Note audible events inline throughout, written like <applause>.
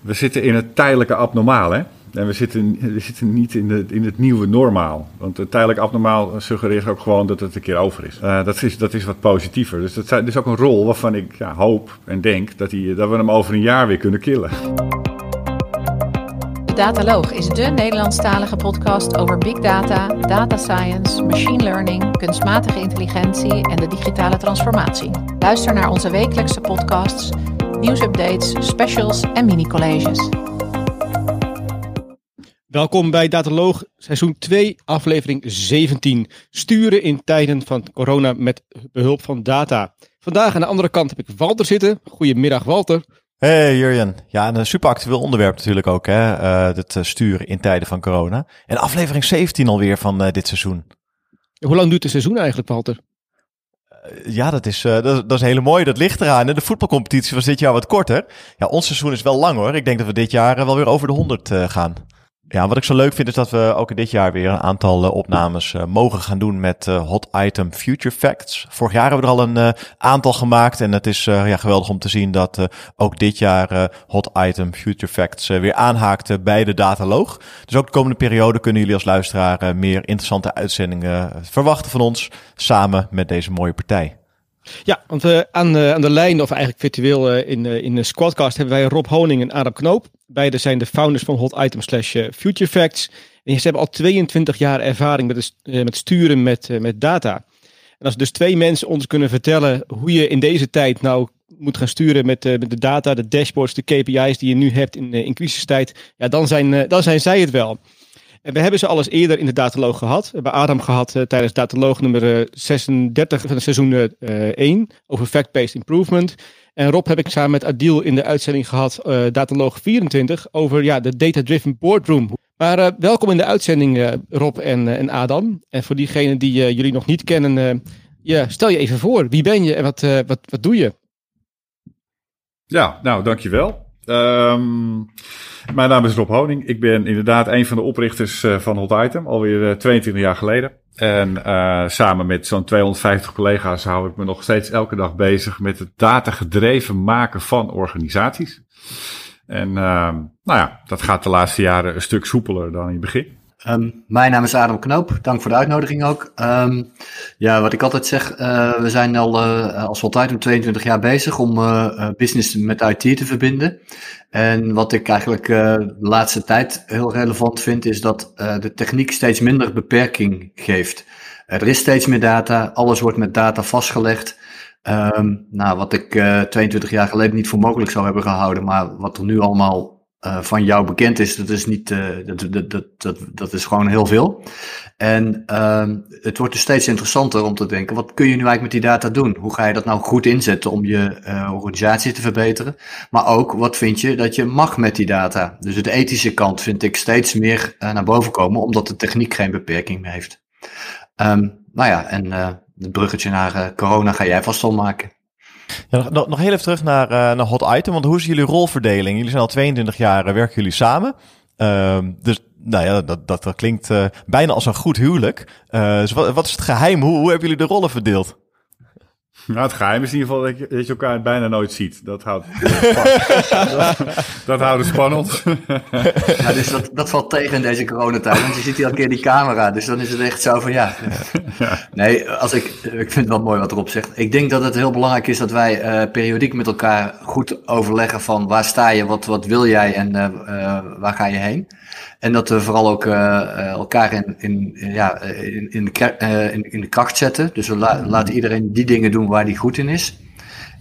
we zitten in het tijdelijke abnormaal, hè? En we zitten, we zitten niet in, de, in het nieuwe normaal. Want het tijdelijk abnormaal suggereert ook gewoon dat het een keer over is. Uh, dat, is dat is wat positiever. Dus dat is ook een rol waarvan ik ja, hoop en denk dat, die, dat we hem over een jaar weer kunnen killen. De Dataloog is de Nederlandstalige podcast over big data, data science, machine learning, kunstmatige intelligentie en de digitale transformatie. Luister naar onze wekelijkse podcasts, nieuwsupdates, specials en mini-colleges. Welkom bij Dataloog, seizoen 2, aflevering 17. Sturen in tijden van corona met behulp van data. Vandaag aan de andere kant heb ik Walter zitten. Goedemiddag, Walter. Hey Jurjen. Ja, een super actueel onderwerp natuurlijk ook, hè? Uh, het sturen in tijden van corona. En aflevering 17 alweer van uh, dit seizoen. Hoe lang duurt het seizoen eigenlijk, Walter? Uh, ja, dat is, dat, dat, is hele mooie. Dat ligt eraan. De voetbalcompetitie was dit jaar wat korter. Ja, ons seizoen is wel lang hoor. Ik denk dat we dit jaar wel weer over de 100 gaan. Ja, wat ik zo leuk vind is dat we ook dit jaar weer een aantal uh, opnames uh, mogen gaan doen met uh, Hot Item Future Facts. Vorig jaar hebben we er al een aantal gemaakt en het is ja, geweldig om te zien dat ook dit jaar Hot Item Future Facts weer aanhaakte bij de dataloog. Dus ook de komende periode kunnen jullie als luisteraar meer interessante uitzendingen verwachten van ons samen met deze mooie partij. Ja, want uh, aan, de, aan de lijn, of eigenlijk virtueel uh, in, uh, in de Squadcast, hebben wij Rob Honing en Adam Knoop. Beide zijn de founders van Hot Item slash Future Facts. En ze hebben al 22 jaar ervaring met, met sturen met, met data. En als dus twee mensen ons kunnen vertellen hoe je in deze tijd nou moet gaan sturen met, met de data, de dashboards, de KPI's die je nu hebt in, in crisistijd, ja, dan zijn, dan zijn zij het wel. En we hebben ze alles eerder in de dataloog gehad. We hebben Adam gehad uh, tijdens dataloog nummer 36 van het seizoen uh, 1 over fact-based improvement. En Rob heb ik samen met Adil in de uitzending gehad, dataloog 24, over ja, de data-driven boardroom. Maar welkom in de uitzending Rob en, en Adam. En voor diegenen die jullie nog niet kennen, stel je even voor. Wie ben je en wat, wat, wat doe je? Ja, nou dankjewel. Um, mijn naam is Rob Honing. Ik ben inderdaad een van de oprichters uh, van Hot Item, alweer uh, 22 jaar geleden. En uh, samen met zo'n 250 collega's hou ik me nog steeds elke dag bezig met het datagedreven maken van organisaties. En nou ja, dat gaat de laatste jaren een stuk soepeler dan in het begin. Um, mijn naam is Adam Knoop. Dank voor de uitnodiging ook. Um, ja, wat ik altijd zeg, uh, we zijn al uh, als altijd om 22 jaar bezig om uh, business met IT te verbinden. En wat ik eigenlijk de laatste tijd heel relevant vind, is dat de techniek steeds minder beperking geeft. er is steeds meer data, alles wordt met data vastgelegd. Um, nou, wat ik 22 jaar geleden niet voor mogelijk zou hebben gehouden, maar wat er nu allemaal uh, van jou bekend is, dat is niet, uh, dat, dat, dat, dat, dat is gewoon heel veel. En uh, het wordt dus steeds interessanter om te denken, wat kun je nu eigenlijk met die data doen? Hoe ga je dat nou goed inzetten om je uh, organisatie te verbeteren? Maar ook, wat vind je dat je mag met die data? Dus de ethische kant vind ik steeds meer naar boven komen, omdat de techniek geen beperking meer heeft. Um, nou ja, en het bruggetje naar corona ga jij vast al maken. Ja, nog, nog heel even terug naar, uh, naar Hot Item. Want hoe is jullie rolverdeling? Jullie zijn al 22 jaar, uh, werken jullie samen. Uh, dus nou ja, dat, dat, dat klinkt uh, bijna als een goed huwelijk. dus wat, wat is het geheim? Hoe, hoe hebben jullie de rollen verdeeld? <laughs> Nou, het geheim is in ieder geval dat je, dat je elkaar bijna nooit ziet. Dat houdt dat, <laughs> dat houdt het spannend. <laughs> Ja, dus dat, dat valt tegen in deze coronatijd. Want je ziet hier al een keer die camera. Dus dan is het echt zo van ja. Nee, als ik, ik vind het wel mooi wat erop zegt. Ik denk dat het heel belangrijk is dat wij uh, periodiek met elkaar goed overleggen van waar sta je, wat, wat wil jij en uh, uh, waar ga je heen. En dat we vooral ook uh, elkaar in, in, ja, in, in, de, uh, in, in, de kracht zetten. Dus we la laten iedereen die dingen doen waar hij goed in is.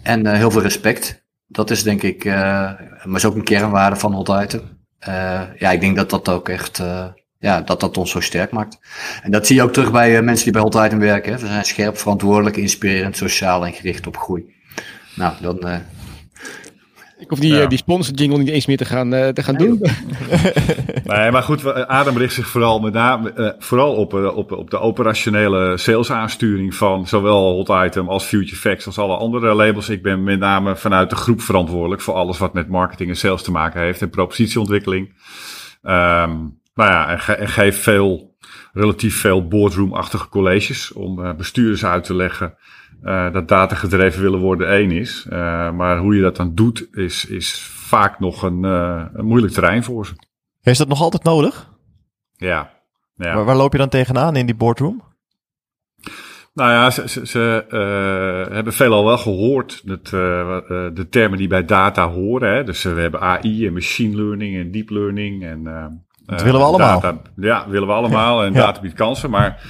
En uh, heel veel respect. Dat is denk ik, maar is ook een kernwaarde van Hot Item. ja, ik denk dat dat ook echt, ja, dat dat ons zo sterk maakt. En dat zie je ook terug bij mensen die bij Hot Item werken. Hè. We zijn scherp, verantwoordelijk, inspirerend, sociaal en gericht op groei. Nou, dan ik hoef die, ja. die sponsor jingle niet eens meer te gaan, uh, te gaan doen. <laughs> nee, maar goed, Adam richt zich vooral, met name, uh, vooral op, uh, op, op de operationele salesaansturing van zowel Hot Item als Future Facts als alle andere labels. Ik ben met name vanuit de groep verantwoordelijk voor alles wat met marketing en sales te maken heeft en propositieontwikkeling. Um, nou ja, en, ge en geef veel relatief veel boardroom-achtige colleges om bestuurders uit te leggen dat data gedreven willen worden één is. maar hoe je dat dan doet is, is vaak nog een, een moeilijk terrein voor ze. Is dat nog altijd nodig? Ja. ja. Waar, waar loop je dan tegenaan in die boardroom? Nou ja, ze, ze, ze hebben veelal wel gehoord dat, de termen die bij data horen. Hè? Dus we hebben AI en machine learning en deep learning. En, dat willen we allemaal. Data, ja, willen we allemaal. En data biedt kansen. Maar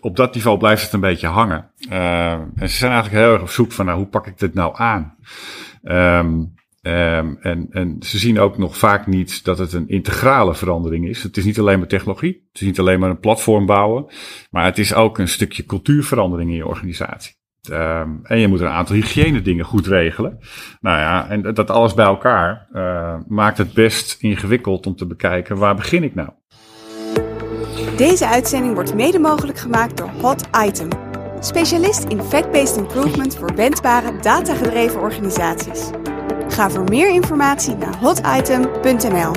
op dat niveau blijft het een beetje hangen. en ze zijn eigenlijk heel erg op zoek van nou, hoe pak ik dit nou aan? Um, Um, en, en ze zien ook nog vaak niet dat het een integrale verandering is. Het is niet alleen maar technologie, het is niet alleen maar een platform bouwen, maar het is ook een stukje cultuurverandering in je organisatie. Um, en je moet een aantal hygiëne dingen goed regelen. Nou ja, en dat alles bij elkaar uh, maakt het best ingewikkeld om te bekijken waar begin ik nou. Deze uitzending wordt mede mogelijk gemaakt door Hot Item. Specialist in fact-based improvement voor wendbare, datagedreven organisaties. Ga voor meer informatie naar hotitem.nl.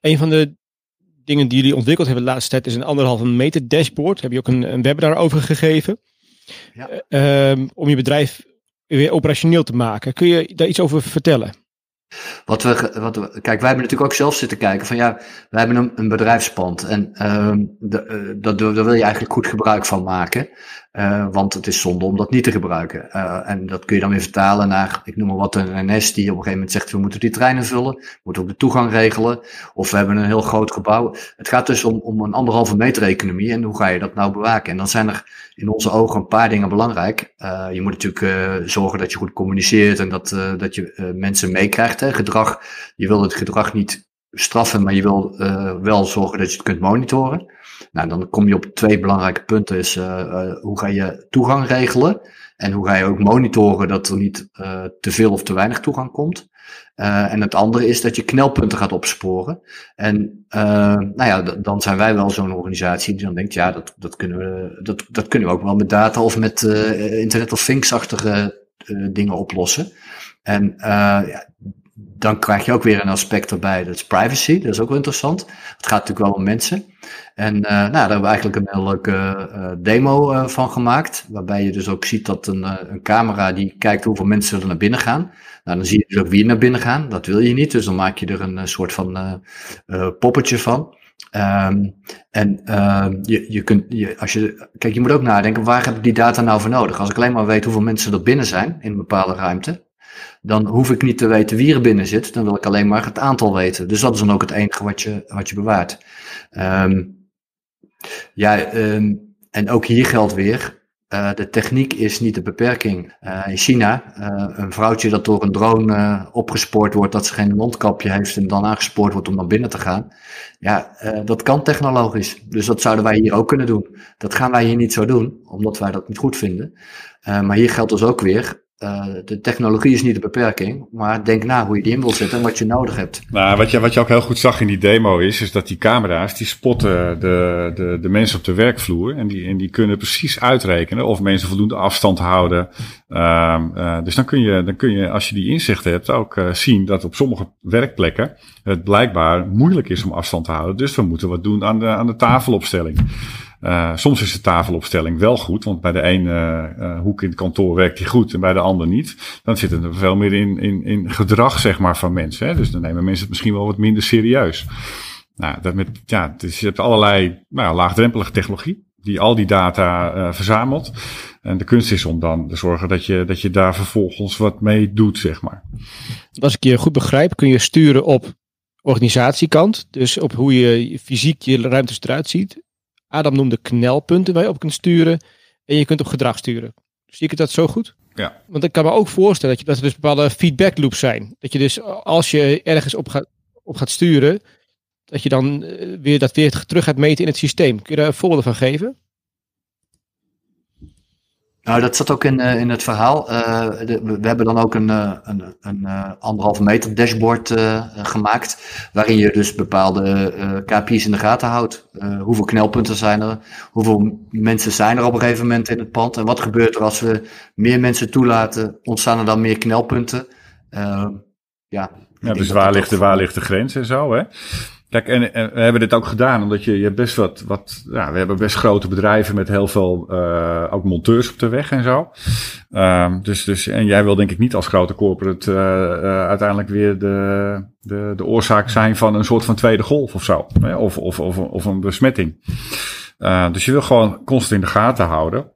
Een van de dingen die jullie ontwikkeld hebben de laatste tijd is een anderhalve meter dashboard. Heb je ook een, een webinar over gegeven. Ja. Uh, om je bedrijf weer operationeel te maken. Kun je daar iets over vertellen? Wat we, wat we, kijk, wij hebben natuurlijk ook zelf zitten kijken van ja, wij hebben een, een bedrijfspand en de, uh, dat, daar wil je eigenlijk goed gebruik van maken. Uh, want het is zonde om dat niet te gebruiken. Uh, en dat kun je dan weer vertalen naar, ik noem maar wat, een NS die op een gegeven moment zegt, we moeten die treinen vullen, we moeten ook de toegang regelen, of we hebben een heel groot gebouw. Het gaat dus om, om een anderhalve meter economie en hoe ga je dat nou bewaken? En dan zijn er in onze ogen een paar dingen belangrijk. Uh, je moet natuurlijk zorgen dat je goed communiceert en dat, dat je mensen meekrijgt, gedrag. Je wil het gedrag niet straffen, maar je wil wel zorgen dat je het kunt monitoren. Nou, dan kom je op twee belangrijke punten. Is uh, hoe ga je toegang regelen? En hoe ga je ook monitoren dat er niet uh, te veel of te weinig toegang komt? En het andere is dat je knelpunten gaat opsporen. En nou ja, dan zijn wij wel zo'n organisatie die dan denkt, ja, dat, dat, kunnen we, dat, dat kunnen we ook wel met data of met Internet of Things-achtige dingen oplossen. En ja, dan krijg je ook weer een aspect erbij, dat is privacy, dat is ook wel interessant. Het gaat natuurlijk wel om mensen. En uh, nou, daar hebben we eigenlijk een heel leuke uh, demo uh, van gemaakt, waarbij je dus ook ziet dat een, een camera die kijkt hoeveel mensen er naar binnen gaan. Nou, dan zie je dus ook wie naar binnen gaan, dat wil je niet, dus dan maak je er een soort van poppetje van. Um, en uh, je, je kunt, je, als je, kijk, je moet ook nadenken, waar heb ik die data nou voor nodig? Als ik alleen maar weet hoeveel mensen er binnen zijn in een bepaalde ruimte, dan hoef ik niet te weten wie er binnen zit. Dan wil ik alleen maar het aantal weten. Dus dat is dan ook het enige wat je, wat je bewaart. Um, ja, um, en ook hier geldt weer. Uh, de techniek is niet de beperking. Uh, in China, uh, een vrouwtje dat door een drone opgespoord wordt, dat ze geen mondkapje heeft en dan aangespoord wordt om naar binnen te gaan. Ja, dat kan technologisch. Dus dat zouden wij hier ook kunnen doen. Dat gaan wij hier niet zo doen, omdat wij dat niet goed vinden. maar hier geldt dus ook weer, uh, de technologie is niet de beperking, maar denk na hoe je die in wil zetten en wat je nodig hebt. Nou, wat je, wat je ook heel goed zag in die demo is, is dat die camera's, die spotten de, de, de mensen op de werkvloer en die, en die kunnen precies uitrekenen of mensen voldoende afstand houden. Um, uh, dus dan kun, je, dan kun je, als je die inzicht hebt, ook uh, zien dat op sommige werkplekken het blijkbaar moeilijk is om afstand te houden. Dus we moeten wat doen aan de, aan de tafelopstelling. Uh, soms is de tafelopstelling wel goed, want bij de ene uh, hoek in het kantoor werkt die goed en bij de ander niet. Dan zit het er veel meer in, in, in gedrag zeg maar, van mensen. Hè? Dus dan nemen mensen het misschien wel wat minder serieus. Nou, dat met, ja, dus je hebt allerlei nou, laagdrempelige technologie die al die data verzamelt. En de kunst is om dan te zorgen dat je, dat je daar vervolgens wat mee doet, zeg maar. Als ik je goed begrijp, kun je sturen op organisatiekant. Dus op hoe je fysiek je ruimtes eruit ziet. Adam noemde knelpunten waar je op kunt sturen. En je kunt op gedrag sturen. Zie ik dat zo goed? Ja. Want ik kan me ook voorstellen dat, je, dat er dus bepaalde feedback loops zijn. Dat je dus als je ergens op gaat, op gaat sturen, dat je dan eh, weer dat weer terug gaat meten in het systeem. Kun je daar een voorbeeld van geven? Nou, dat zat ook in, uh, in het verhaal. Uh, de, we hebben dan ook een, uh, een, een anderhalve meter dashboard gemaakt. Waarin je dus bepaalde KPI's in de gaten houdt. hoeveel knelpunten zijn er? Hoeveel mensen zijn er op een gegeven moment in het pand? En wat gebeurt er als we meer mensen toelaten? Ontstaan er dan meer knelpunten? ja. Ja, dus waar ligt, de, waar ligt de grens en zo, hè? Kijk, en, we hebben dit ook gedaan omdat je, je hebt best wat, wat, ja, we hebben best grote bedrijven met heel veel, uh, ook monteurs op de weg en zo. Um, dus, dus, en jij wil denk ik niet als grote corporate uh, uh, uiteindelijk weer de, de, de oorzaak zijn van een soort van tweede golf of zo. Hè? Of, of, of, of een besmetting. dus je wil gewoon constant in de gaten houden.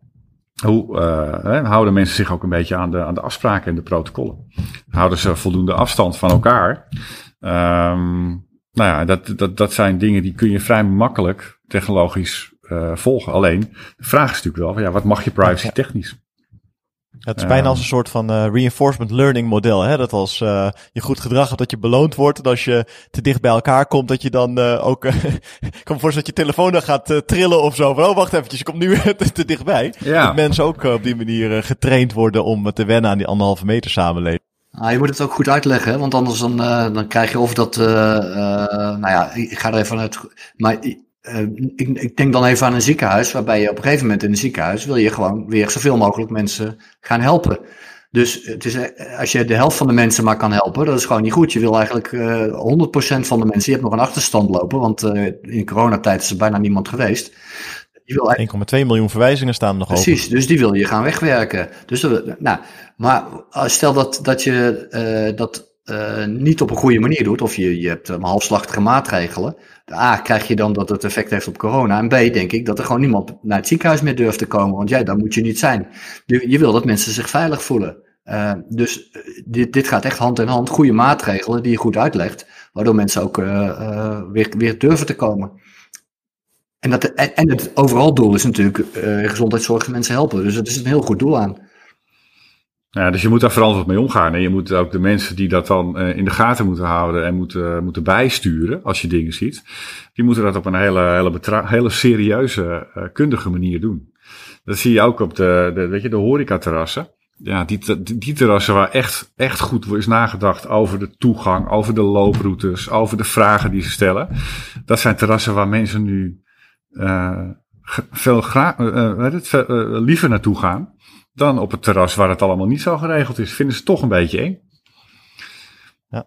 Hoe uh, houden mensen zich ook een beetje aan de, aan de afspraken en de protocollen? Houden ze voldoende afstand van elkaar? Um, nou ja, dat, dat, dat zijn dingen die kun je vrij makkelijk technologisch uh, volgen. Alleen, de vraag is natuurlijk wel, van, ja, wat mag je privacy technisch? Het is bijna als een soort van uh, reinforcement learning model. Hè? Dat als uh, je goed gedrag hebt, dat je beloond wordt. En als je te dicht bij elkaar komt, dat je dan uh, ook... <laughs> ik kan me voorstellen dat je telefoon dan gaat trillen of zo. Van, oh, wacht eventjes, je komt nu <laughs> te, te dichtbij. Ja. Dat mensen ook op die manier getraind worden om te wennen aan die anderhalve meter samenleving. Nou, je moet het ook goed uitleggen, want anders dan, uh, dan krijg je of dat, uh, nou ja, ik ga er even uit, maar ik, ik, denk dan even aan een ziekenhuis, waarbij je op een gegeven moment in een ziekenhuis wil je gewoon weer zoveel mogelijk mensen gaan helpen. Dus het is, als je de helft van de mensen maar kan helpen, dat is gewoon niet goed. Je wil eigenlijk uh, 100% van de mensen, je hebt nog een achterstand lopen, want in coronatijd is er bijna niemand geweest. 1,2 miljoen verwijzingen staan nog Precies, dus die wil je gaan wegwerken. Dus, nou, maar stel dat, dat je uh, dat uh, niet op een goede manier doet, of je, je hebt um, halfslachtige maatregelen. A, krijg je dan dat het effect heeft op corona. En B, denk ik dat er gewoon niemand naar het ziekenhuis meer durft te komen. Want jij, daar moet je niet zijn. Je, je wil dat mensen zich veilig voelen. Uh, dus dit, dit gaat echt hand in hand. Goede maatregelen die je goed uitlegt. Waardoor mensen ook uh, weer, weer durven te komen. En, dat, en het overal doel is natuurlijk uh, gezondheidszorg en mensen helpen. Dus het is een heel goed doel aan. Ja, dus je moet daar verantwoord mee omgaan. En je moet ook de mensen die dat dan uh, in de gaten moeten houden en moeten, moeten bijsturen als je dingen ziet, die moeten dat op een hele, hele, hele serieuze, uh, kundige manier doen. Dat zie je ook op de, de, weet je, de horecaterrassen. Ja, die, die terrassen waar echt, echt goed is nagedacht over de toegang, over de looproutes, over de vragen die ze stellen. Dat zijn terrassen waar mensen nu veel graag, uh, het, uh, liever naartoe gaan dan op het terras waar het allemaal niet zo geregeld is. Vinden ze toch een beetje eng. Ja,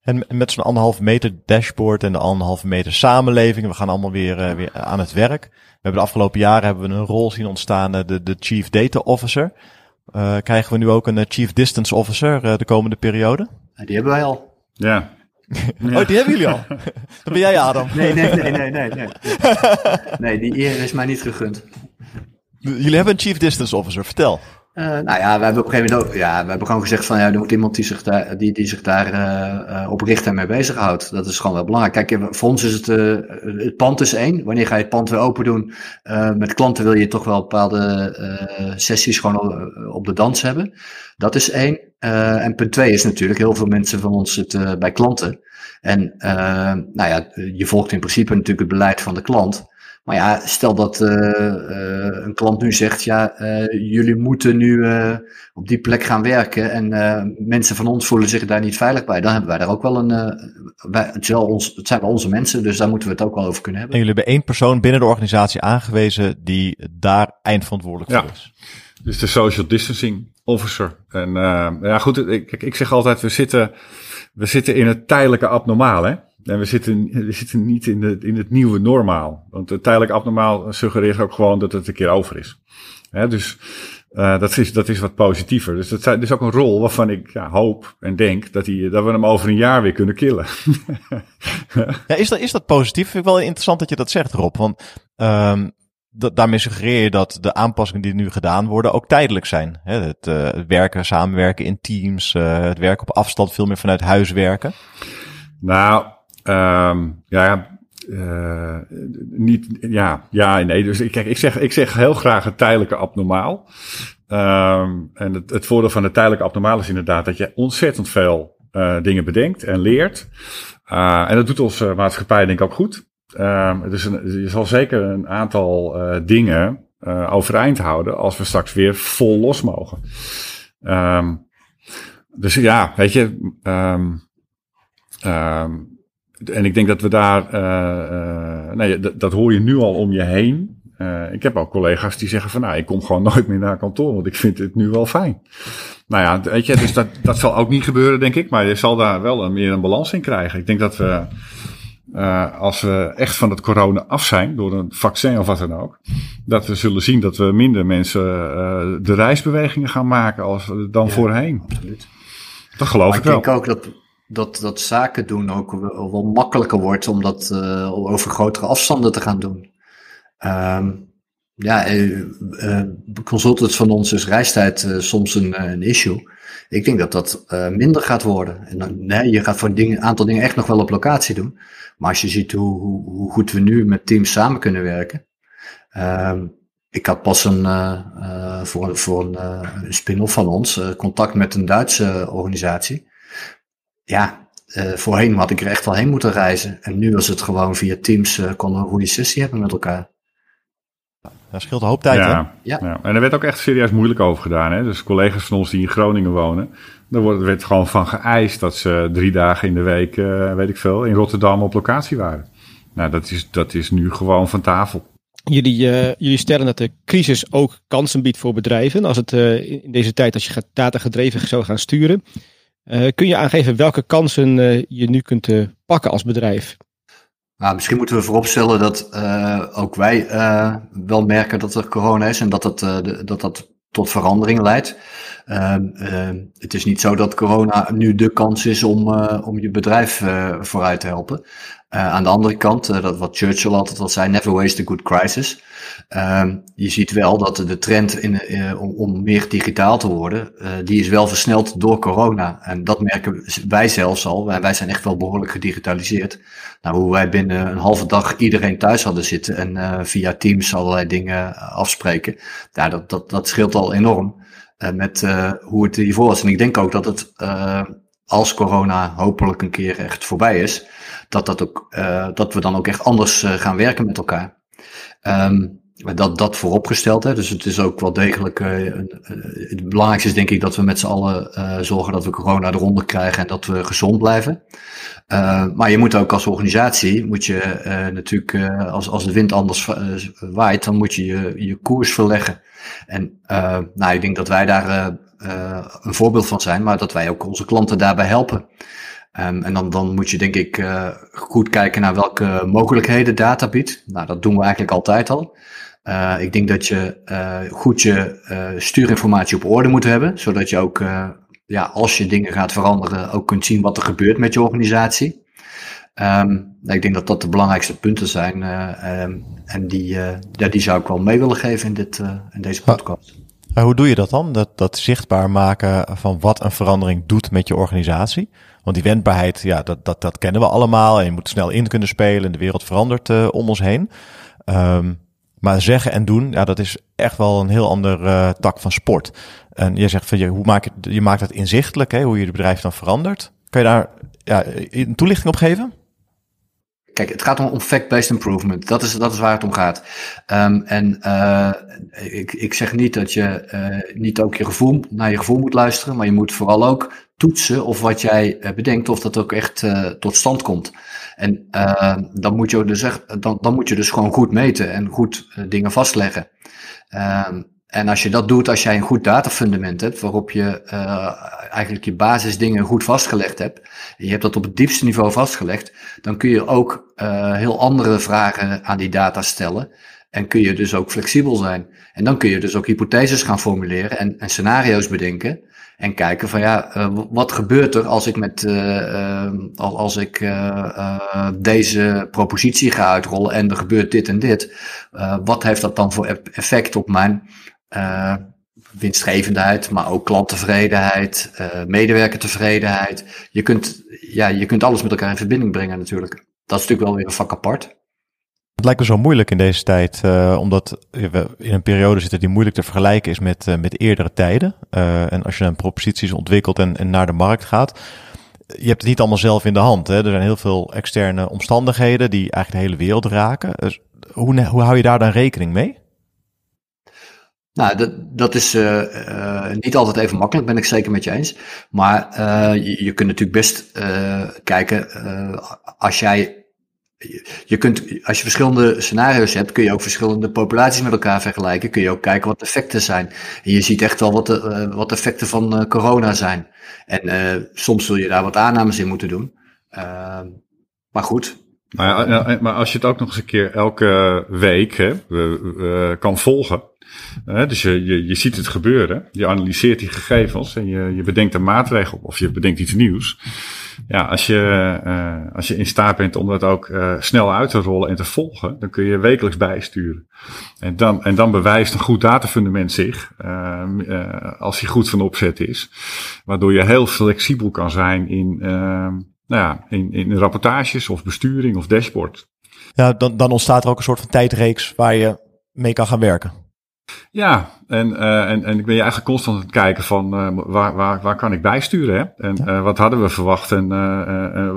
en met zo'n anderhalve meter dashboard en de anderhalve meter samenleving, we gaan allemaal weer, weer aan het werk. We hebben de afgelopen jaren hebben we een rol zien ontstaan, de, de Chief Data Officer. krijgen we nu ook een Chief Distance Officer de komende periode? Die hebben wij al. Ja, <laughs> Oh, die hebben jullie al? <laughs> Dan ben jij Adam. Nee, nee, nee, nee, nee. Nee, <laughs> nee die eer is mij niet gegund. Jullie hebben een Chief Distance Officer, vertel. Uh, nou ja, we hebben op een gegeven moment ook, ja, we hebben gewoon gezegd van ja, er moet iemand die zich daar, die, die zich daar uh, op richt en mee bezighoudt. Dat is gewoon wel belangrijk. Kijk, voor ons is het, uh, het pand is één. Wanneer ga je het pand weer open doen? met klanten wil je toch wel bepaalde sessies gewoon op de dans hebben. Dat is één. en punt twee is natuurlijk, heel veel mensen van ons zitten bij klanten. En nou ja, je volgt in principe natuurlijk het beleid van de klant. Maar ja, stel dat uh, uh, een klant nu zegt, ja, uh, jullie moeten nu op die plek gaan werken en mensen van ons voelen zich daar niet veilig bij. Dan hebben wij daar ook wel een, wij, het, wel ons, het zijn wel onze mensen, dus daar moeten we het ook wel over kunnen hebben. En jullie hebben één persoon binnen de organisatie aangewezen die daar eindverantwoordelijk voor is. Dus de social distancing officer. En ja, goed, ik, ik zeg altijd, we zitten, we zitten in het tijdelijke abnormaal, hè. En we zitten, we zitten niet in, de, in het nieuwe normaal. Want het tijdelijk abnormaal suggereert ook gewoon dat het een keer over is. Hè, dus uh, dat, is, dat is wat positiever. Dus dat is ook een rol waarvan ik ja, hoop en denk dat, die, dat we hem over een jaar weer kunnen killen. <laughs> ja, is, dat, is dat positief? Vind ik wel interessant dat je dat zegt, Rob. Want um, daarmee suggereer je dat de aanpassingen die nu gedaan worden ook tijdelijk zijn. Hè? Het, uh, het werken, samenwerken in teams, uh, het werken op afstand, veel meer vanuit huis werken. Nou, Um, ja, uh, niet, ja, ja, nee. Dus ik, kijk, ik zeg, ik zeg heel graag het tijdelijke abnormaal. Um, en het, het voordeel van het tijdelijke abnormaal is inderdaad dat je ontzettend veel uh, dingen bedenkt en leert. Uh, en dat doet onze maatschappij denk ik ook goed. Dus een, je zal zeker een aantal dingen overeind houden als we straks weer vol los mogen. Um, dus ja, weet je, en ik denk dat we daar, uh, nee, dat, dat, hoor je nu al om je heen. uh, ik heb ook collega's die zeggen van nou, ik kom gewoon <laughs> nooit meer naar kantoor, want ik vind het nu wel fijn. Nou ja, weet je, dus dat, dat zal ook niet gebeuren, denk ik. Maar je zal daar wel een, meer een balans in krijgen. Ik denk dat we, uh, als we echt van het corona af zijn, door een vaccin of wat dan ook, dat we zullen zien dat we minder mensen de reisbewegingen gaan maken als dan ja, voorheen. Absoluut. Dat geloof maar ik wel. Ik denk ook dat, dat, dat zaken doen ook wel, makkelijker wordt om dat uh, over grotere afstanden te gaan doen. Um, ja, uh, uh, consultants van ons is reistijd uh, soms een, een, issue. Ik denk dat dat minder gaat worden. En nee, je gaat voor een aantal dingen echt nog wel op locatie doen. Maar als je ziet hoe, hoe, hoe goed we nu met teams samen kunnen werken. Ehm, ik had pas een, voor, voor een, een spin-off van ons contact met een Duitse organisatie. Ja, voorheen had ik er echt wel heen moeten reizen. En nu was het gewoon via Teams, konden we een goede sessie hebben met elkaar. Dat scheelt een hoop tijd, ja, hè? Ja. ja. En er werd ook echt serieus moeilijk over gedaan. Hè? Dus collega's van ons die in Groningen wonen, daar wordt, werd gewoon van geëist dat ze drie dagen in de week, uh, weet ik veel, in Rotterdam op locatie waren. Nou, dat is, dat is nu gewoon van tafel. Jullie, uh, jullie stellen dat de crisis ook kansen biedt voor bedrijven. Als het uh, in deze tijd, als je data gedreven zou gaan sturen. Kun je aangeven welke kansen je nu kunt pakken als bedrijf? Nou, misschien moeten we vooropstellen dat ook wij wel merken dat er corona is en dat dat, dat, dat tot verandering leidt. Het is niet zo dat corona nu de kans is om, om je bedrijf vooruit te helpen. Uh, aan de andere kant, dat wat Churchill altijd al zei, never waste a good crisis. Uh, je ziet wel dat de trend in, om, om, meer digitaal te worden, die is wel versneld door corona. En dat merken wij zelfs al. Wij, wij zijn echt wel behoorlijk gedigitaliseerd. Nou, hoe wij binnen een halve dag iedereen thuis hadden zitten en via Teams allerlei dingen afspreken. Ja, dat, dat, dat scheelt al enorm met hoe het hiervoor was. En ik denk ook dat het, als corona hopelijk een keer echt voorbij is, dat, dat, ook, dat we dan ook echt anders gaan werken met elkaar. Um, dat, dat vooropgesteld. Hè. Dus het is ook wel degelijk. Uh, een, het belangrijkste is denk ik dat we met z'n allen zorgen dat we corona eronder krijgen en dat we gezond blijven. maar je moet ook als organisatie, moet je natuurlijk, als, als de wind anders waait, dan moet je je, je koers verleggen. En nou, ik denk dat wij daar een voorbeeld van zijn, maar dat wij ook onze klanten daarbij helpen. Um, en dan, dan moet je denk ik goed kijken naar welke mogelijkheden data biedt. Nou, dat doen we eigenlijk altijd al. Uh, ik denk dat je uh, goed je stuurinformatie op orde moet hebben, zodat je ook, ja, als je dingen gaat veranderen, ook kunt zien wat er gebeurt met je organisatie. Um, ik denk dat dat de belangrijkste punten zijn. Um, en die, ja, die zou ik wel mee willen geven in, dit, in deze podcast. hoe doe je dat dan? Dat, dat zichtbaar maken van wat een verandering doet met je organisatie? Want die wendbaarheid, ja, dat, dat, dat kennen we allemaal. En je moet snel in kunnen spelen en de wereld verandert om ons heen. Um, maar zeggen en doen, ja, dat is echt wel een heel ander uh, tak van sport. En je zegt van je, hoe maak je, je maakt het inzichtelijk, hè, hoe je het bedrijf dan verandert. Kan je daar ja, een toelichting op geven? Kijk, het gaat om, fact-based improvement. Dat is, dat is waar het om gaat. Um, en uh, ik, ik zeg niet dat je uh, niet ook je gevoel, naar je gevoel moet luisteren, maar je moet vooral ook toetsen of wat jij uh, bedenkt, of dat ook echt tot stand komt. En dan, moet je dus echt, dan, dan moet je dus gewoon goed meten en goed dingen vastleggen. Um, en als je dat doet, als jij een goed datafundament hebt, waarop je eigenlijk je basisdingen goed vastgelegd hebt, en je hebt dat op het diepste niveau vastgelegd, dan kun je ook heel andere vragen aan die data stellen. En kun je dus ook flexibel zijn. En dan kun je dus ook hypotheses gaan formuleren en, en scenario's bedenken. En kijken van ja, uh, wat gebeurt er als ik met uh, als, als ik deze propositie ga uitrollen en er gebeurt dit en dit. wat heeft dat dan voor effect op mijn winstgevendheid, maar ook klanttevredenheid, medewerkertevredenheid. Je kunt, ja, je kunt alles met elkaar in verbinding brengen natuurlijk. Dat is natuurlijk wel weer een vak apart. Het lijkt me zo moeilijk in deze tijd, uh, omdat we in een periode zitten die moeilijk te vergelijken is met, uh, met eerdere tijden. Uh, en als je dan proposities ontwikkelt en, en naar de markt gaat, je hebt het niet allemaal zelf in de hand. Hè? Er zijn heel veel externe omstandigheden die eigenlijk de hele wereld raken. Dus hoe, hoe hou je daar dan rekening mee? Nou, dat, dat is niet altijd even makkelijk, ben ik zeker met je eens. Maar je, je kunt natuurlijk best kijken, als jij je kunt, als je verschillende scenario's hebt, kun je ook verschillende populaties met elkaar vergelijken. Kun je ook kijken wat de effecten zijn. En je ziet echt wel wat de, uh, wat effecten van uh, corona zijn. En uh, soms zul je daar wat aannames in moeten doen. Ehm, maar goed. Maar, ja, maar als je het ook nog eens een keer elke week hè, kan volgen. dus je, je, je ziet het gebeuren. Je analyseert die gegevens en je, je bedenkt een maatregel of je bedenkt iets nieuws ja, als je, uh, als je in staat bent om dat ook uh, snel uit te rollen en te volgen, dan kun je wekelijks bijsturen. En dan, en dan bewijst een goed datafundament zich, uh, als hij goed van opzet is, waardoor je heel flexibel kan zijn in, nou ja, in, in rapportages of besturing of dashboard. Ja, dan, dan ontstaat er ook een soort van tijdreeks waar je mee kan gaan werken. Ja, en, uh, en, en ik ben je eigenlijk constant aan het kijken van uh, waar, waar, waar kan ik bijsturen? Hè? En uh, wat hadden we verwacht en,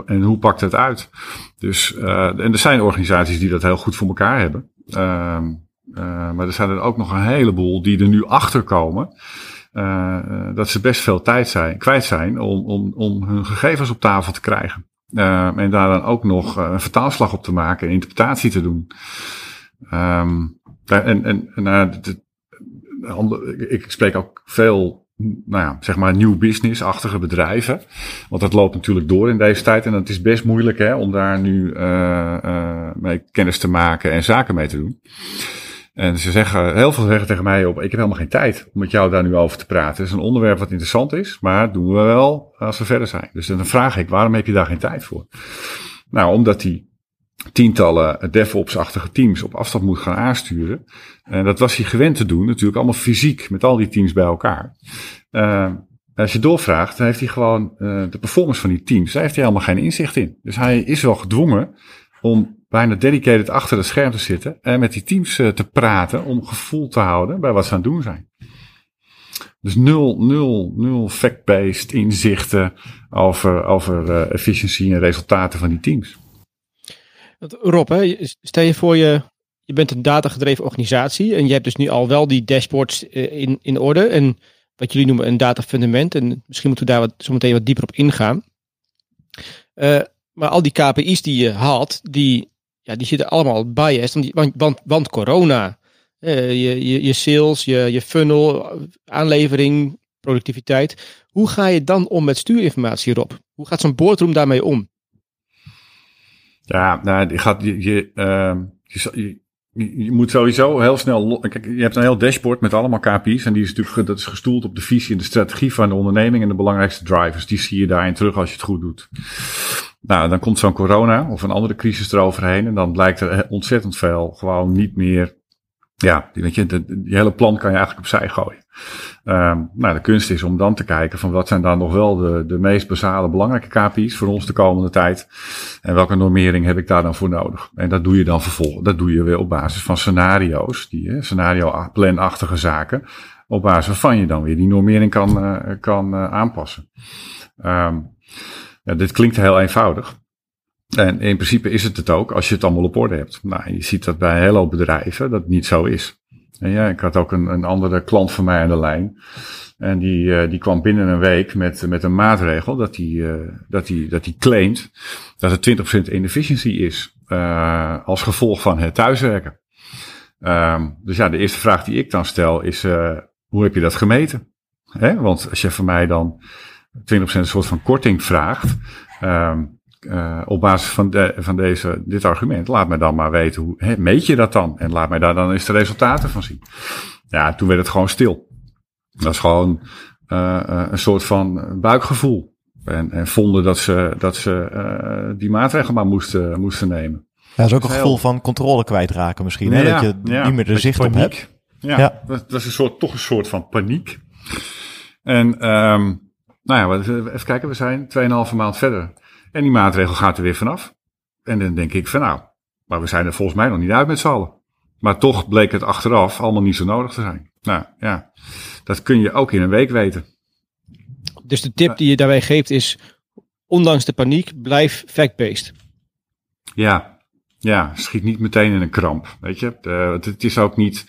en hoe pakt het uit? Dus, en er zijn organisaties die dat heel goed voor elkaar hebben. Ehm, maar er zijn er ook nog een heleboel die er nu achter komen. dat ze best veel tijd zijn, kwijt zijn om, om, om hun gegevens op tafel te krijgen. en daar dan ook nog een vertaalslag op te maken en interpretatie te doen. Um, en, en, en nou, de, ik spreek ook veel, nou ja, zeg maar nieuw business-achtige bedrijven. Want dat loopt natuurlijk door in deze tijd. En het is best moeilijk hè, om daar nu uh, uh, mee kennis te maken en zaken mee te doen. En ze zeggen, heel veel zeggen tegen mij op, ik heb helemaal geen tijd om met jou daar nu over te praten. Het is een onderwerp wat interessant is, maar doen we wel als we verder zijn. Dus dan vraag ik, waarom heb je daar geen tijd voor? Nou, omdat die tientallen DevOps-achtige teams op afstand moet gaan aansturen. En dat was hij gewend te doen, natuurlijk allemaal fysiek met al die teams bij elkaar. Uh, als je doorvraagt, dan heeft hij gewoon uh, de performance van die teams, daar heeft hij helemaal geen inzicht in. Dus hij is wel gedwongen om bijna dedicated achter het scherm te zitten en met die teams uh, te praten om gevoel te houden bij wat ze aan het doen zijn. Dus nul, nul, nul fact-based inzichten over, over efficiëntie en resultaten van die teams. Rob, hè, stel je voor je, je bent een datagedreven organisatie en je hebt dus nu al wel die dashboards eh, in, in orde en wat jullie noemen een datafundament en misschien moeten we daar wat, zo meteen wat dieper op ingaan. Uh, maar al die KPI's die je haalt, die, ja, die zitten allemaal biased, want, want, corona, uh, je, je, je sales, je, je funnel, aanlevering, productiviteit. Hoe ga je dan om met stuurinformatie, Rob? Hoe gaat zo'n boardroom daarmee om? Ja, nou, je, gaat, je, je, uh, je, je, moet sowieso heel snel. Kijk, je hebt een heel dashboard met allemaal KPI's. En die is natuurlijk dat is gestoeld op de visie en de strategie van de onderneming en de belangrijkste drivers. Die zie je daarin terug als je het goed doet. Nou, dan komt zo'n corona of een andere crisis eroverheen. En dan blijkt er ontzettend veel gewoon niet meer ja, je, de, die hele plan kan je eigenlijk opzij gooien. Um, nou, de kunst is om dan te kijken van wat zijn dan nog wel de, de meest basale belangrijke KPI's voor ons de komende tijd. En welke normering heb ik daar dan voor nodig? En dat doe je dan vervolgens. Dat doe je weer op basis van scenario's, die hè, scenario planachtige zaken. Op basis waarvan je dan weer die normering kan, uh, kan uh, aanpassen. Um, ja, dit klinkt heel eenvoudig. En in principe is het het ook als je het allemaal op orde hebt. Nou, je ziet dat bij een hele bedrijven dat niet zo is. En ja, ik had ook een, een andere klant van mij aan de lijn. En die, uh, die kwam binnen een week met, met een maatregel dat hij uh, dat die, dat die claimt dat het 20% inefficiëntie is uh, als gevolg van het thuiswerken. Um, dus ja, de eerste vraag die ik dan stel is, hoe heb je dat gemeten? Hè? Want als je van mij dan 20% een soort van korting vraagt, um, uh, op basis van, de, van deze, dit argument, laat mij dan maar weten hoe hè, meet je dat dan? En laat mij daar dan eens de resultaten van zien. Ja, toen werd het gewoon stil. Dat is gewoon uh, een soort van buikgevoel. En, en vonden dat ze, dat ze uh, die maatregelen maar moesten, moesten nemen. Ja, dat is ook een gevoel van controle kwijtraken misschien. Hè? dat je ja, niet meer de zicht op hebt. Ja, ja. Dat, dat, is een soort, toch een soort van paniek. En um, nou ja, even kijken, we zijn 2,5 maand verder. En die maatregel gaat er weer vanaf. En dan denk ik van nou, maar we zijn er volgens mij nog niet uit met z'n allen. Maar toch bleek het achteraf allemaal niet zo nodig te zijn. Nou ja, dat kun je ook in een week weten. Dus de tip die je daarbij geeft is, ondanks de paniek, blijf fact-based. Ja, ja, schiet niet meteen in een kramp. Weet je, uh, het, is ook niet.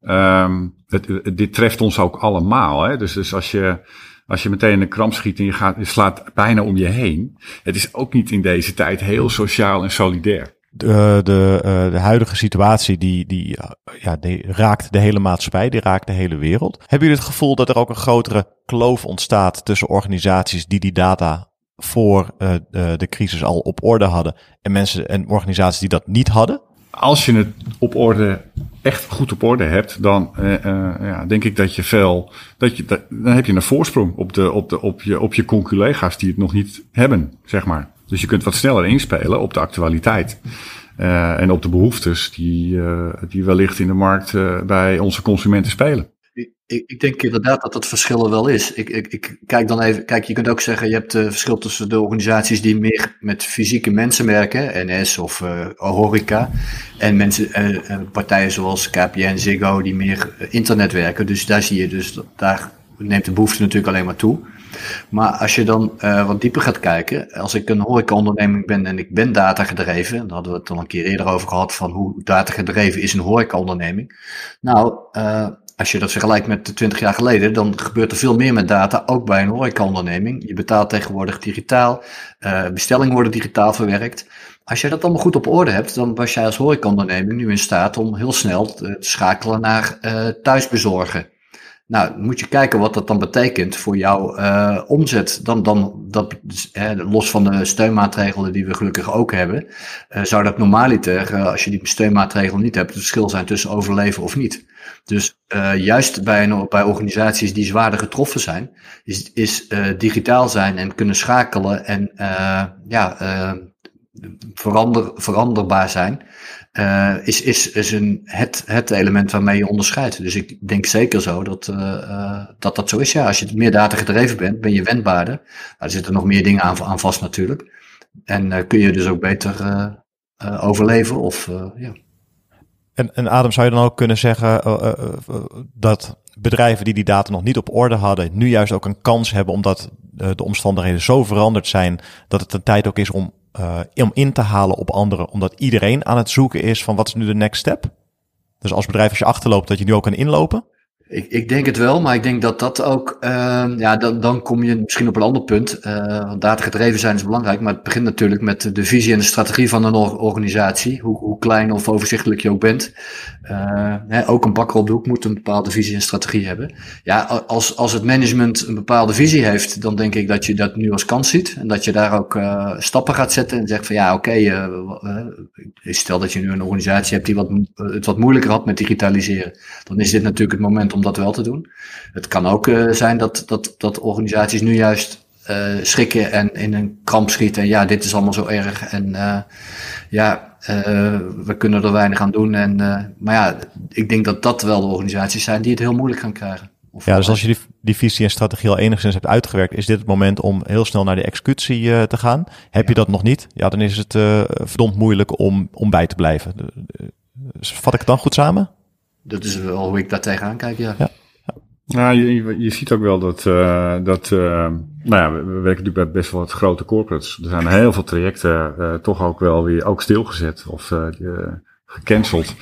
Um, het, dit treft ons ook allemaal. Hè? Dus, dus als je als je meteen in een kramp schiet en je, gaat, je slaat bijna om je heen. Het is ook niet in deze tijd heel sociaal en solidair. de, de, uh, de huidige situatie die, die, ja, die raakt de hele maatschappij, die raakt de hele wereld. Hebben jullie het gevoel dat er ook een grotere kloof ontstaat tussen organisaties die die data voor de crisis al op orde hadden en mensen en organisaties die dat niet hadden? Als je het op orde, echt goed op orde hebt, dan uh, ja, denk ik dat je veel, dat je, dan heb je een voorsprong op, de, op, de, op, je, op je conculega's die het nog niet hebben, zeg maar. Dus je kunt wat sneller inspelen op de actualiteit. Uh, en op de behoeftes die, die wellicht in de markt bij onze consumenten spelen. Ik, ik, denk inderdaad dat dat verschil er wel is. Ik, ik, ik, kijk dan even, kijk, je kunt ook zeggen, je hebt uh, verschil tussen de organisaties die meer met fysieke mensen werken, NS of uh, horeca, en mensen, uh, partijen zoals KPN, Ziggo, die meer internet werken. Dus daar zie je dus, daar neemt de behoefte natuurlijk alleen maar toe. Maar als je dan wat dieper gaat kijken, als ik een horecaonderneming ben en ik ben datagedreven, daar hadden we het al een keer eerder over gehad van hoe datagedreven is een horecaonderneming. Nou, als je dat vergelijkt met de 20 jaar geleden, dan gebeurt er veel meer met data, ook bij een horecaonderneming. Je betaalt tegenwoordig digitaal, uh, bestellingen worden digitaal verwerkt. Als je dat allemaal goed op orde hebt, dan was jij als horecaonderneming nu in staat om heel snel te schakelen naar uh, thuisbezorgen. Nou, moet je kijken wat dat dan betekent voor jouw uh, omzet. Dan, dan dat, hè, los van de steunmaatregelen die we gelukkig ook hebben, uh, zou dat normaliter, uh, als je die steunmaatregelen niet hebt, het verschil zijn tussen overleven of niet. Dus juist bij, een, bij organisaties die zwaarder getroffen zijn, is, is digitaal zijn en kunnen schakelen en ja, verander, veranderbaar zijn, uh, is, is, is een, het, het element waarmee je onderscheidt. Dus ik denk zeker zo dat, uh, dat dat zo is. Ja, als je meer data gedreven bent, ben je wendbaarder. Nou, er zitten nog meer dingen aan, aan vast natuurlijk. En kun je dus ook beter overleven of ja. En, en Adam, zou je dan ook kunnen zeggen dat bedrijven die die data nog niet op orde hadden, nu juist ook een kans hebben omdat de omstandigheden zo veranderd zijn dat het een tijd ook is om uh, om in te halen op anderen, omdat iedereen aan het zoeken is van wat is nu de next step? Dus als bedrijf als je achterloopt, dat je nu ook kan inlopen? Ik, ik denk het wel, maar ik denk dat dat ook, uh, ja, dan, dan kom je misschien op een ander punt. Uh, want datagedreven zijn is belangrijk, maar het begint natuurlijk met de visie en de strategie van een organisatie. Hoe, hoe klein of overzichtelijk je ook bent. Uh, hè, ook een bakker op de hoek moet een bepaalde visie en strategie hebben. Ja, als, als het management een bepaalde visie heeft, dan denk ik dat je dat nu als kans ziet. En dat je daar ook uh, stappen gaat zetten en zegt van ja, oké, stel dat je nu een organisatie hebt die wat, het wat moeilijker had met digitaliseren. Dan is dit natuurlijk het moment om dat wel te doen. Het kan ook uh, zijn dat, dat, dat organisaties nu juist uh, schrikken en in een kramp schieten. En ja, dit is allemaal zo erg. En uh, ja, we kunnen er weinig aan doen. En, maar ja, ik denk dat dat wel de organisaties zijn die het heel moeilijk gaan krijgen. Of ja, dus als je die, die visie en strategie al enigszins hebt uitgewerkt, is dit het moment om heel snel naar de executie te gaan. Heb ja. je dat nog niet? Ja, dan is het verdomd moeilijk om, om bij te blijven. Dus vat ik het dan goed samen? Dat is wel hoe ik daar tegenaan kijk, ja. ja. Nou, je, je ziet ook wel dat, uh, dat uh, nou ja, we, we, werken natuurlijk bij best wel wat grote corporates. Er zijn heel veel trajecten uh, toch ook wel weer ook stilgezet of gecanceld.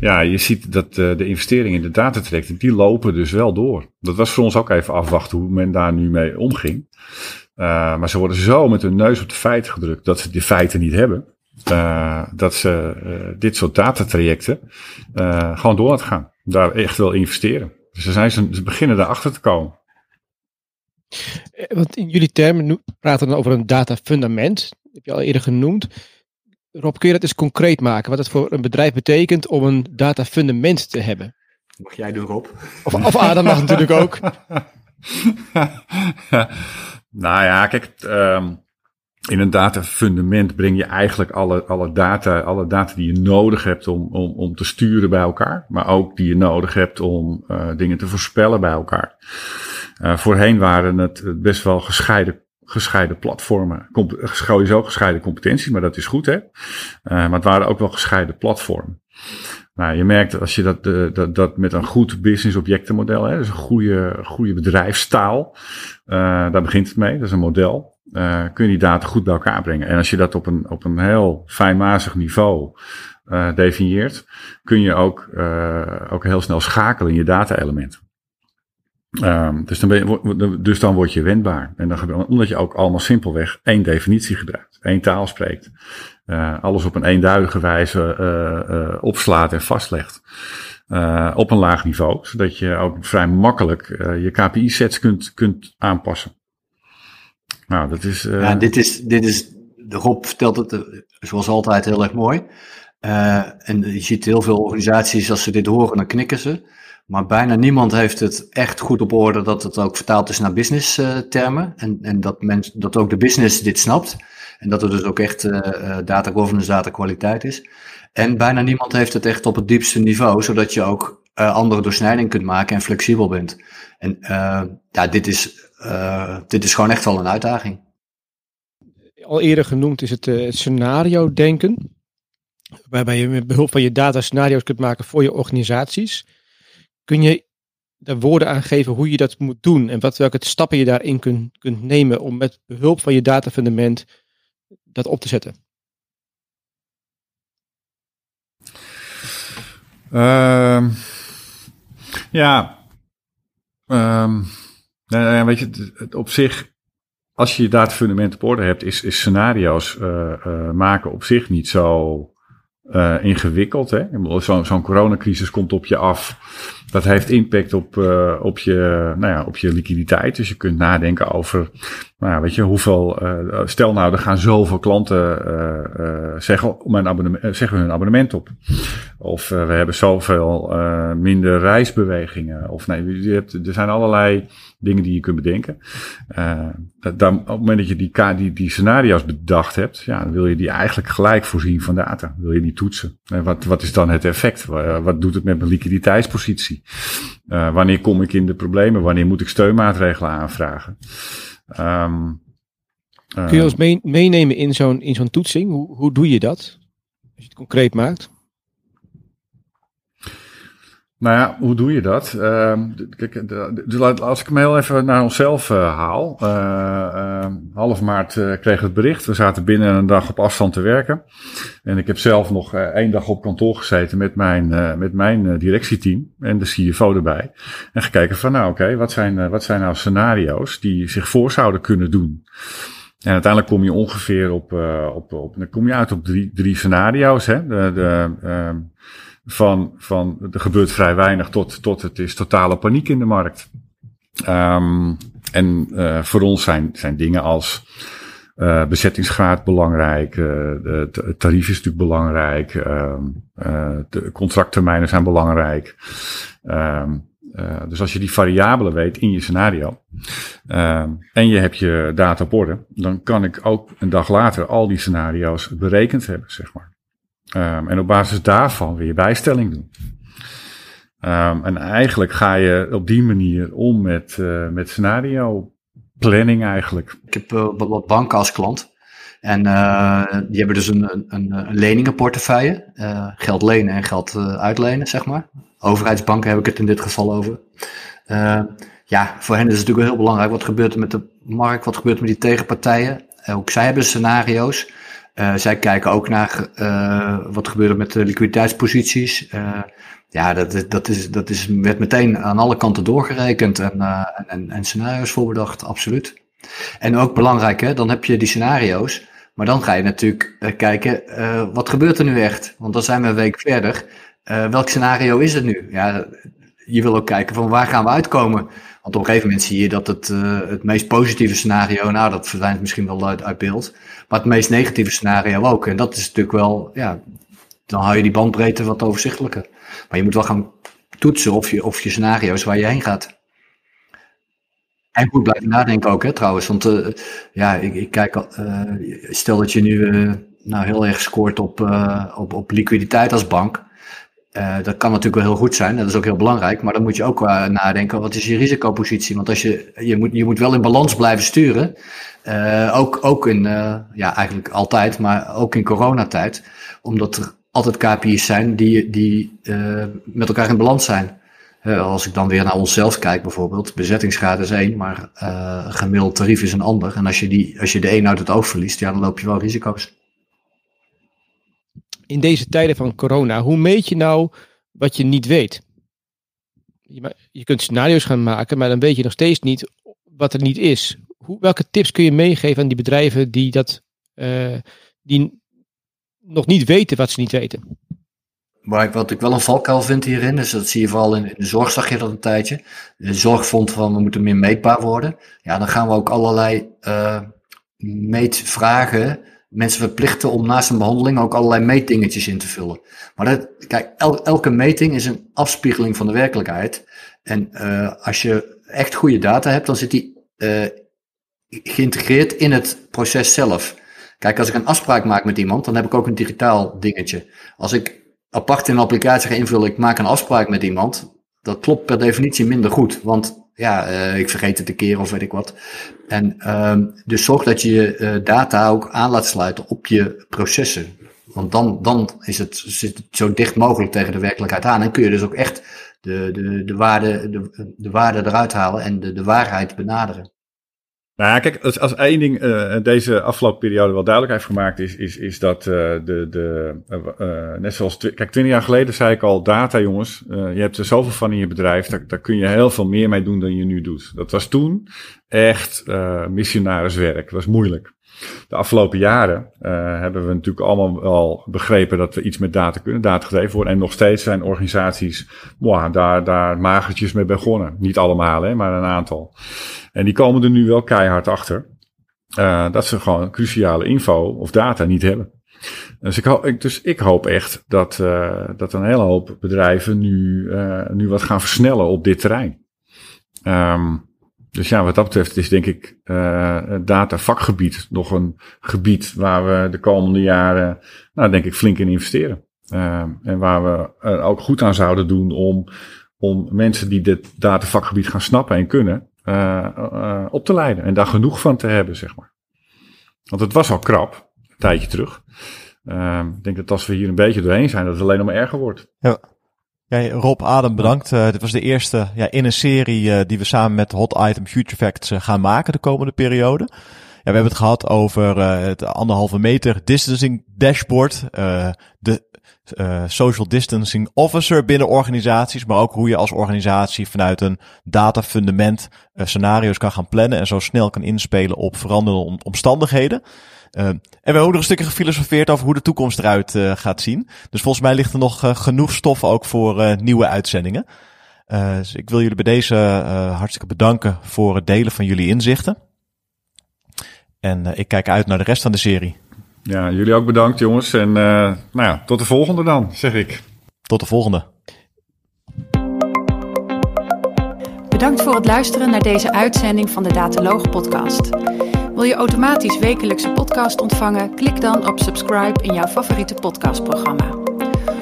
Ja, je ziet dat de investeringen in de datatrajecten, die lopen dus wel door. Dat was voor ons ook even afwachten hoe men daar nu mee omging. maar ze worden zo met hun neus op de feiten gedrukt dat ze die feiten niet hebben. Uh, dat ze uh, dit soort datatrajecten uh, gewoon door laten gaan. Daar echt wel investeren. Dus ze, zijn, ze beginnen daarachter te komen. Want in jullie termen praten we dan over een datafundament. Dat heb je al eerder genoemd. Rob, kun je dat eens concreet maken? Wat het voor een bedrijf betekent om een datafundament te hebben? Mag jij doen, Rob? Of, of Adam mag natuurlijk ook. <laughs> nou ja, kijk, um, in een datafundament breng je eigenlijk alle, alle, data, alle data die je nodig hebt om, om, om te sturen bij elkaar. Maar ook die je nodig hebt om uh, dingen te voorspellen bij elkaar. Uh, voorheen waren het best wel gescheiden, gescheiden platformen. Sowieso gescheiden competenties, maar dat is goed hè. Uh, maar het waren ook wel gescheiden platformen. Nou, je merkt als je dat, dat, dat met een goed business objectenmodel, hè, dus een goede, goede bedrijfstaal, daar begint het mee, dat is een model uh, kun je die data goed bij elkaar brengen. En als je dat op een, op een heel fijnmazig niveau uh, definieert, kun je ook, uh, ook heel snel schakelen in je data-elementen. Um, dus, dan ben je, dus word je wendbaar. En dan, omdat je ook allemaal simpelweg één definitie gebruikt, één taal spreekt. Alles op een eenduidige wijze opslaat en vastlegt. op een laag niveau, zodat je ook vrij makkelijk je KPI-sets kunt, kunt aanpassen. Nou, dat is. ja, dit is, dit is. De Rob vertelt het zoals altijd heel erg mooi. en je ziet heel veel organisaties, als ze dit horen, dan knikken ze. Maar bijna niemand heeft het echt goed op orde dat het ook vertaald is naar business termen. En, en dat, men, dat ook de business dit snapt. En dat er dus ook echt data governance, data kwaliteit is. En bijna niemand heeft het echt op het diepste niveau, zodat je ook andere doorsnijding kunt maken en flexibel bent. En ja, dit is, dit is gewoon echt wel een uitdaging. Al eerder genoemd is het scenario denken. Waarbij je met behulp van je data scenario's kunt maken voor je organisaties. Kun je daar woorden aan geven hoe je dat moet doen en wat, welke stappen je daarin kunt, kunt nemen om met behulp van je datafundament dat op te zetten? Uh, ja, um, nou, weet je, het, op zich, als je je datafundament op orde hebt, is, is scenario's uh, uh, maken op zich niet zo uh, ingewikkeld. Zo'n zo coronacrisis komt op je af. Dat heeft impact op, op, je, nou ja, op je liquiditeit. Dus je kunt nadenken over, nou, weet je, hoeveel. Stel nou, er gaan zoveel klanten zeggen, mijn abonnement, zeggen hun abonnement op. Of we hebben zoveel minder reisbewegingen. Of nee, je hebt, er zijn allerlei dingen die je kunt bedenken. Uh, dan, op het moment dat je die, die, die scenario's bedacht hebt, ja, dan wil je die eigenlijk gelijk voorzien van data. Wil je die toetsen. En wat, wat is dan het effect? Wat doet het met mijn liquiditeitspositie? Wanneer kom ik in de problemen? Wanneer moet ik steunmaatregelen aanvragen? Um, uh, Kun je ons mee, meenemen in zo'n in zo'n toetsing? Hoe, hoe doe je dat? Als je het concreet maakt. Nou ja, hoe doe je dat? Uh, kijk, dus als ik hem heel even naar onszelf uh, haal. Uh, half maart uh, kreeg het bericht. We zaten binnen een dag op afstand te werken. En ik heb zelf nog één dag op kantoor gezeten met mijn, met mijn directieteam en de CFO erbij. En gekeken van nou oké, wat, zijn, wat zijn nou scenario's die zich voor zouden kunnen doen? En uiteindelijk kom je ongeveer op, op, op dan kom je uit op drie, drie scenario's. Hè? De, de, ehm, van, van er gebeurt vrij weinig tot, tot het is totale paniek in de markt. Um, en uh, voor ons zijn, zijn dingen als uh, bezettingsgraad belangrijk, uh, de tarief is natuurlijk belangrijk, um, de contracttermijnen zijn belangrijk. Um, dus als je die variabelen weet in je scenario en je hebt je data op orde, dan kan ik ook een dag later al die scenario's berekend hebben, zeg maar. Um, en op basis daarvan weer bijstelling doen. Um, en eigenlijk ga je op die manier om met, uh, met scenario planning eigenlijk. Ik heb uh, wat banken als klant. En uh, die hebben dus een, een, een leningenportefeuille. geld lenen en geld uitlenen, zeg maar. Overheidsbanken heb ik het in dit geval over. ja, voor hen is het natuurlijk heel belangrijk. Wat gebeurt er met de markt? Wat gebeurt er met die tegenpartijen? ook zij hebben scenario's. Uh, zij kijken ook naar uh, wat gebeurt er met de liquiditeitsposities. Uh, ja, dat, dat, is, dat is, werd meteen aan alle kanten doorgerekend en, en, en scenario's voorbedacht, absoluut. En ook belangrijk, hè, dan heb je die scenario's. Maar dan ga je natuurlijk kijken, wat gebeurt er nu echt? Want dan zijn we een week verder. welk scenario is het nu? Ja, je wil ook kijken van waar gaan we uitkomen? Want op een gegeven moment zie je dat het, uh, het meest positieve scenario, nou dat verdwijnt misschien wel uit, beeld. Maar het meest negatieve scenario ook. En dat is natuurlijk wel, ja, dan hou je die bandbreedte wat overzichtelijker. Maar je moet wel gaan toetsen of je, of je scenario's waar je heen gaat. En goed blijven nadenken ook, hè, trouwens. Want uh, ja, ik, ik kijk, uh, stel dat je nu nou heel erg scoort op, op, op liquiditeit als bank. Uh, dat kan natuurlijk wel heel goed zijn, dat is ook heel belangrijk, maar dan moet je ook uh, nadenken, wat is je risicopositie? Want als je, je, moet, je moet wel in balans blijven sturen, uh, ook, ook in, ja eigenlijk altijd, maar ook in coronatijd, omdat er altijd KPI's zijn die, die met elkaar in balans zijn. als ik dan weer naar onszelf kijk bijvoorbeeld, bezettingsgraad is één, maar gemiddeld tarief is een ander. En als je, die, als je de een uit het oog verliest, ja, dan loop je wel risico's in deze tijden van corona, hoe meet je nou wat je niet weet? je, kunt scenario's gaan maken, maar dan weet je nog steeds niet wat er niet is. Hoe, welke tips kun je meegeven aan die bedrijven die dat uh, die nog niet weten wat ze niet weten? Maar wat ik wel een valkuil vind hierin, is dat zie je vooral in, de zorg, zag je dat een tijdje. De zorg vond van we moeten meer meetbaar worden. Ja, dan gaan we ook allerlei uh, meetvragen mensen verplichten om naast een behandeling ook allerlei meetdingetjes in te vullen. Maar dat, kijk, elke meting is een afspiegeling van de werkelijkheid. En uh, als je echt goede data hebt, dan zit die uh, geïntegreerd in het proces zelf. Kijk, als ik een afspraak maak met iemand, dan heb ik ook een digitaal dingetje. Als ik apart in een applicatie ga invullen, ik maak een afspraak met iemand, dat klopt per definitie minder goed. Want ja, uh, ik vergeet het een keer of weet ik wat. En uh, dus zorg dat je uh, data ook aan laat sluiten op je processen. Want dan, dan is het, zit het zo dicht mogelijk tegen de werkelijkheid aan. En kun je dus ook echt de, de, de, waarde, de, de waarde eruit halen en de, de waarheid benaderen. Nou ja, kijk, als, één ding uh, deze afgelopen periode wel duidelijk heeft gemaakt, is, is, is dat uh, de, de uh, net zoals, kijk, twintig jaar geleden zei ik al, data jongens, je hebt er zoveel van in je bedrijf, daar, daar kun je heel veel meer mee doen dan je nu doet. Dat was toen echt missionariswerk, dat was moeilijk. De afgelopen jaren hebben we natuurlijk allemaal wel begrepen dat we iets met data kunnen, data gedreven worden. En nog steeds zijn organisaties wow, daar, daar magertjes mee begonnen. Niet allemaal, hè, maar een aantal. En die komen er nu wel keihard achter. Uh, dat ze gewoon cruciale info of data niet hebben. Dus ik, hoop, dus ik hoop echt dat, uh, dat een hele hoop bedrijven nu, nu wat gaan versnellen op dit terrein. Um, dus ja, wat dat betreft is denk ik het datavakgebied nog een gebied waar we de komende jaren, nou denk ik, flink in investeren. en waar we er ook goed aan zouden doen om, om mensen die dit datavakgebied gaan snappen en kunnen, uh, uh, op te leiden. En daar genoeg van te hebben, zeg maar. Want het was al krap, een tijdje terug. Uh, ik denk dat als we hier een beetje doorheen zijn, dat het alleen nog maar erger wordt. Ja. Ja, Rob, Adam, bedankt. Uh, dit was de eerste ja, in een serie uh, die we samen met Hot Item Future Facts uh, gaan maken de komende periode. Ja, we hebben het gehad over het anderhalve meter distancing dashboard. de social distancing officer binnen organisaties, maar ook hoe je als organisatie vanuit een datafundament scenario's kan gaan plannen en zo snel kan inspelen op veranderende omstandigheden. Uh, en we hebben ook nog een stukje gefilosofeerd over hoe de toekomst eruit gaat zien. Dus volgens mij ligt er nog genoeg stof ook voor nieuwe uitzendingen. dus ik wil jullie bij deze hartstikke bedanken voor het delen van jullie inzichten. En ik kijk uit naar de rest van de serie. Ja, jullie ook bedankt jongens. En uh, nou ja, tot de volgende dan, zeg ik. Tot de volgende. Bedankt voor het luisteren naar deze uitzending van de Dataloog podcast. Wil je automatisch wekelijkse podcast ontvangen? Klik dan op subscribe in jouw favoriete podcastprogramma.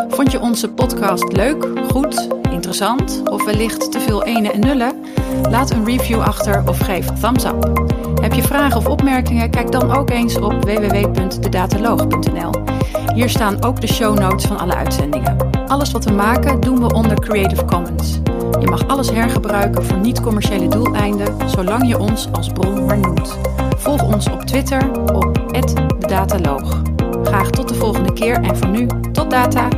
Vond je onze podcast leuk, goed, interessant of wellicht te veel ene en nullen? Laat een review achter of geef thumbs up. Heb je vragen of opmerkingen? Kijk dan ook eens op www.dedataloog.nl. Hier staan ook de show notes van alle uitzendingen. Alles wat we maken doen we onder Creative Commons. Je mag alles hergebruiken voor niet-commerciële doeleinden, zolang je ons als bron maar noemt. Volg ons op Twitter op @dedataloog. Graag tot de volgende keer en voor nu tot data.